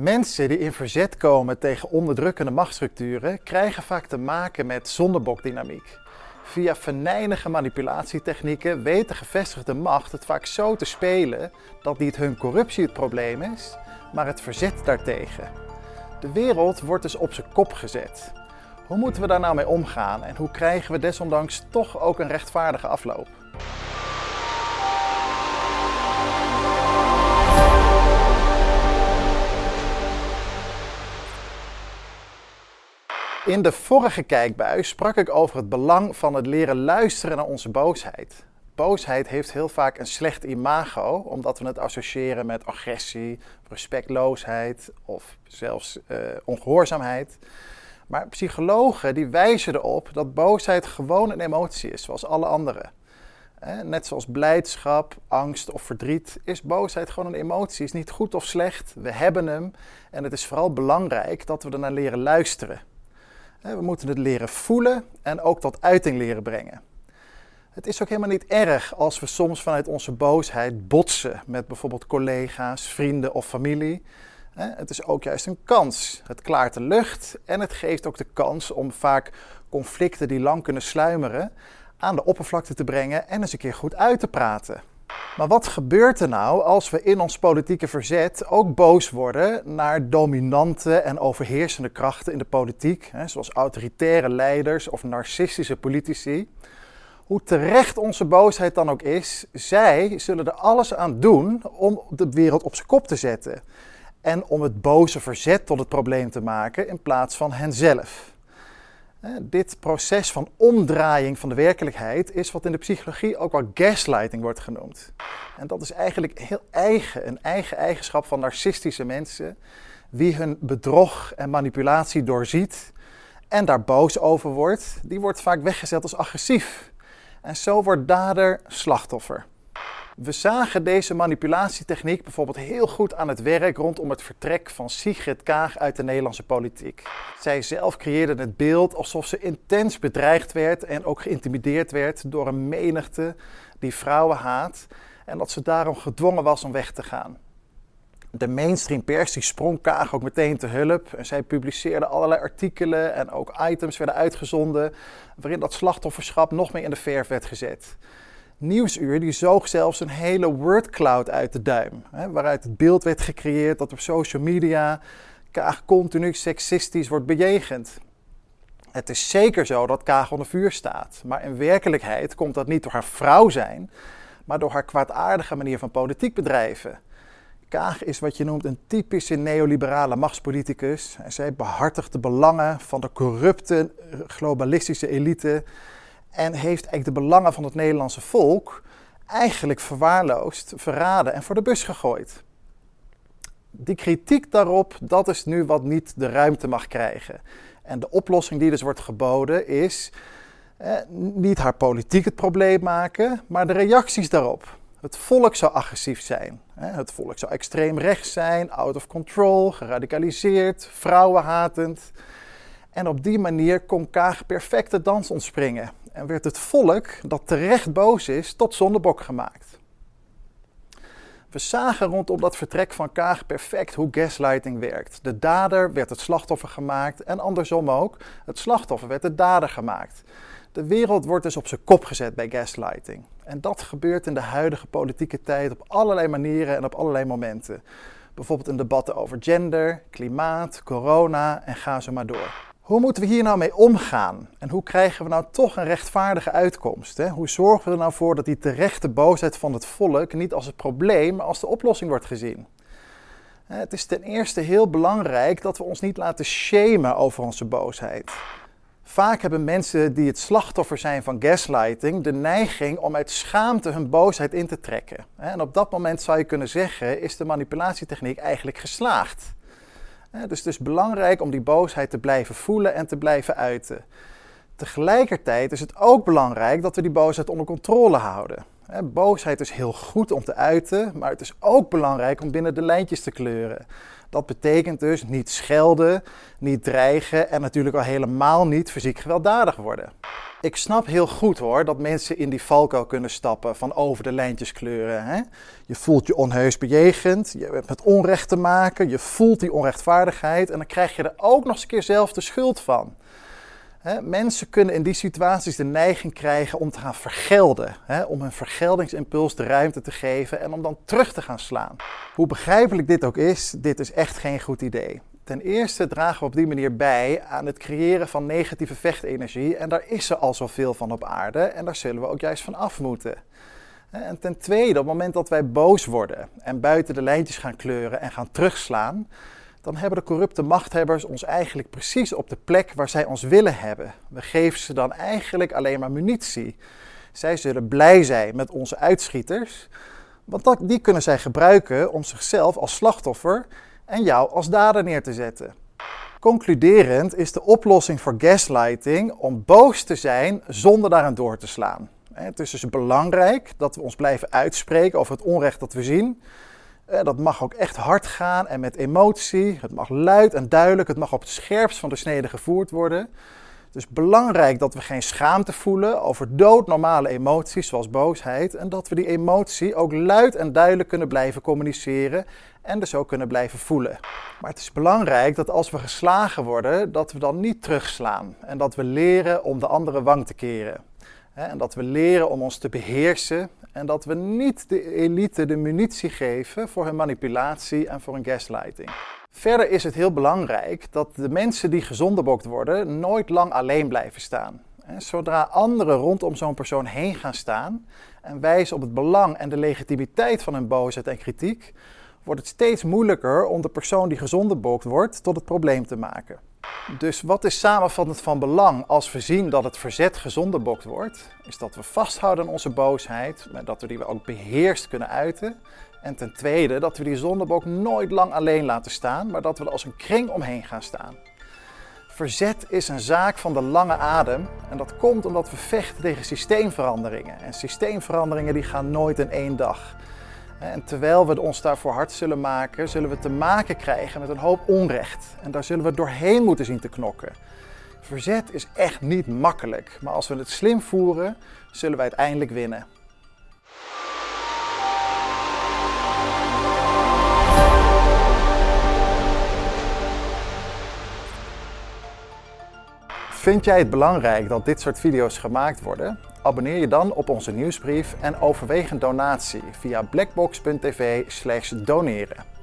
Mensen die in verzet komen tegen onderdrukkende machtsstructuren krijgen vaak te maken met zondebokdynamiek. Via venijnige manipulatietechnieken weet de gevestigde macht het vaak zo te spelen dat niet hun corruptie het probleem is, maar het verzet daartegen. De wereld wordt dus op zijn kop gezet. Hoe moeten we daar nou mee omgaan en hoe krijgen we desondanks toch ook een rechtvaardige afloop? In de vorige kijkbuis sprak ik over het belang van het leren luisteren naar onze boosheid. Boosheid heeft heel vaak een slecht imago, omdat we het associëren met agressie, respectloosheid of zelfs uh, ongehoorzaamheid. Maar psychologen die wijzen erop dat boosheid gewoon een emotie is, zoals alle andere. Net zoals blijdschap, angst of verdriet is boosheid gewoon een emotie. Is niet goed of slecht, we hebben hem. En het is vooral belangrijk dat we er naar leren luisteren. We moeten het leren voelen en ook tot uiting leren brengen. Het is ook helemaal niet erg als we soms vanuit onze boosheid botsen met bijvoorbeeld collega's, vrienden of familie. Het is ook juist een kans. Het klaart de lucht en het geeft ook de kans om vaak conflicten die lang kunnen sluimeren aan de oppervlakte te brengen en eens een keer goed uit te praten. Maar wat gebeurt er nou als we in ons politieke verzet ook boos worden naar dominante en overheersende krachten in de politiek, zoals autoritaire leiders of narcistische politici? Hoe terecht onze boosheid dan ook is, zij zullen er alles aan doen om de wereld op zijn kop te zetten. En om het boze verzet tot het probleem te maken in plaats van henzelf. Dit proces van omdraaiing van de werkelijkheid is wat in de psychologie ook wel gaslighting wordt genoemd. En dat is eigenlijk heel eigen, een eigen eigenschap van narcistische mensen. Wie hun bedrog en manipulatie doorziet en daar boos over wordt, die wordt vaak weggezet als agressief. En zo wordt dader slachtoffer. We zagen deze manipulatietechniek bijvoorbeeld heel goed aan het werk rondom het vertrek van Sigrid Kaag uit de Nederlandse politiek. Zij zelf creëerde het beeld alsof ze intens bedreigd werd en ook geïntimideerd werd door een menigte die vrouwen haat en dat ze daarom gedwongen was om weg te gaan. De mainstream pers die sprong Kaag ook meteen te hulp en zij publiceerde allerlei artikelen en ook items werden uitgezonden waarin dat slachtofferschap nog meer in de verf werd gezet. Nieuwsuur die zoog zelfs een hele wordcloud uit de duim. Hè, waaruit het beeld werd gecreëerd dat op social media Kaag continu seksistisch wordt bejegend. Het is zeker zo dat Kaag onder vuur staat. Maar in werkelijkheid komt dat niet door haar vrouw zijn, maar door haar kwaadaardige manier van politiek bedrijven. Kaag is wat je noemt een typische neoliberale machtspoliticus. En zij behartigt de belangen van de corrupte globalistische elite en heeft eigenlijk de belangen van het Nederlandse volk eigenlijk verwaarloosd, verraden en voor de bus gegooid. Die kritiek daarop, dat is nu wat niet de ruimte mag krijgen. En de oplossing die dus wordt geboden is eh, niet haar politiek het probleem maken, maar de reacties daarop. Het volk zou agressief zijn. Het volk zou extreem rechts zijn, out of control, geradicaliseerd, vrouwenhatend. En op die manier kon Kaag perfecte dans ontspringen en werd het volk, dat terecht boos is, tot zondebok gemaakt. We zagen rondom dat vertrek van Kaag perfect hoe gaslighting werkt. De dader werd het slachtoffer gemaakt en andersom ook. Het slachtoffer werd de dader gemaakt. De wereld wordt dus op zijn kop gezet bij gaslighting. En dat gebeurt in de huidige politieke tijd op allerlei manieren en op allerlei momenten. Bijvoorbeeld in debatten over gender, klimaat, corona en ga zo maar door. Hoe moeten we hier nou mee omgaan? En hoe krijgen we nou toch een rechtvaardige uitkomst? Hè? Hoe zorgen we er nou voor dat die terechte boosheid van het volk niet als het probleem, maar als de oplossing wordt gezien? Het is ten eerste heel belangrijk dat we ons niet laten shamen over onze boosheid. Vaak hebben mensen die het slachtoffer zijn van gaslighting de neiging om uit schaamte hun boosheid in te trekken. En op dat moment zou je kunnen zeggen, is de manipulatietechniek eigenlijk geslaagd. Dus het is belangrijk om die boosheid te blijven voelen en te blijven uiten. Tegelijkertijd is het ook belangrijk dat we die boosheid onder controle houden. Boosheid is heel goed om te uiten, maar het is ook belangrijk om binnen de lijntjes te kleuren. Dat betekent dus niet schelden, niet dreigen en natuurlijk al helemaal niet fysiek gewelddadig worden. Ik snap heel goed hoor dat mensen in die valkuil kunnen stappen van over de lijntjes kleuren. Hè? Je voelt je onheus bejegend, je hebt met onrecht te maken, je voelt die onrechtvaardigheid en dan krijg je er ook nog eens een keer zelf de schuld van. Hè? Mensen kunnen in die situaties de neiging krijgen om te gaan vergelden, hè? om hun vergeldingsimpuls de ruimte te geven en om dan terug te gaan slaan. Hoe begrijpelijk dit ook is, dit is echt geen goed idee. Ten eerste dragen we op die manier bij aan het creëren van negatieve vechtenergie. En daar is er al zoveel van op aarde en daar zullen we ook juist van af moeten. En ten tweede, op het moment dat wij boos worden en buiten de lijntjes gaan kleuren en gaan terugslaan, dan hebben de corrupte machthebbers ons eigenlijk precies op de plek waar zij ons willen hebben. We geven ze dan eigenlijk alleen maar munitie. Zij zullen blij zijn met onze uitschieters, want die kunnen zij gebruiken om zichzelf als slachtoffer en jou als dader neer te zetten. Concluderend is de oplossing voor gaslighting om boos te zijn zonder daaraan door te slaan. Het is dus belangrijk dat we ons blijven uitspreken over het onrecht dat we zien. Dat mag ook echt hard gaan en met emotie. Het mag luid en duidelijk. Het mag op het scherpst van de snede gevoerd worden. Het is belangrijk dat we geen schaamte voelen over doodnormale emoties zoals boosheid. En dat we die emotie ook luid en duidelijk kunnen blijven communiceren en dus ook kunnen blijven voelen. Maar het is belangrijk dat als we geslagen worden, dat we dan niet terugslaan. En dat we leren om de andere wang te keren. En dat we leren om ons te beheersen. En dat we niet de elite de munitie geven voor hun manipulatie en voor hun gaslighting. Verder is het heel belangrijk dat de mensen die gezondebokt worden nooit lang alleen blijven staan. Zodra anderen rondom zo'n persoon heen gaan staan en wijzen op het belang en de legitimiteit van hun boosheid en kritiek, wordt het steeds moeilijker om de persoon die gezondebokt wordt tot het probleem te maken. Dus wat is samenvattend van belang als we zien dat het verzet gezondebokt wordt, is dat we vasthouden aan onze boosheid, maar dat we die ook beheerst kunnen uiten. En ten tweede dat we die zondebok nooit lang alleen laten staan, maar dat we er als een kring omheen gaan staan. Verzet is een zaak van de lange adem en dat komt omdat we vechten tegen systeemveranderingen. En systeemveranderingen die gaan nooit in één dag. En terwijl we ons daarvoor hard zullen maken, zullen we te maken krijgen met een hoop onrecht. En daar zullen we doorheen moeten zien te knokken. Verzet is echt niet makkelijk, maar als we het slim voeren, zullen we uiteindelijk winnen. Vind jij het belangrijk dat dit soort video's gemaakt worden? Abonneer je dan op onze nieuwsbrief en overweeg een donatie via blackbox.tv/doneren.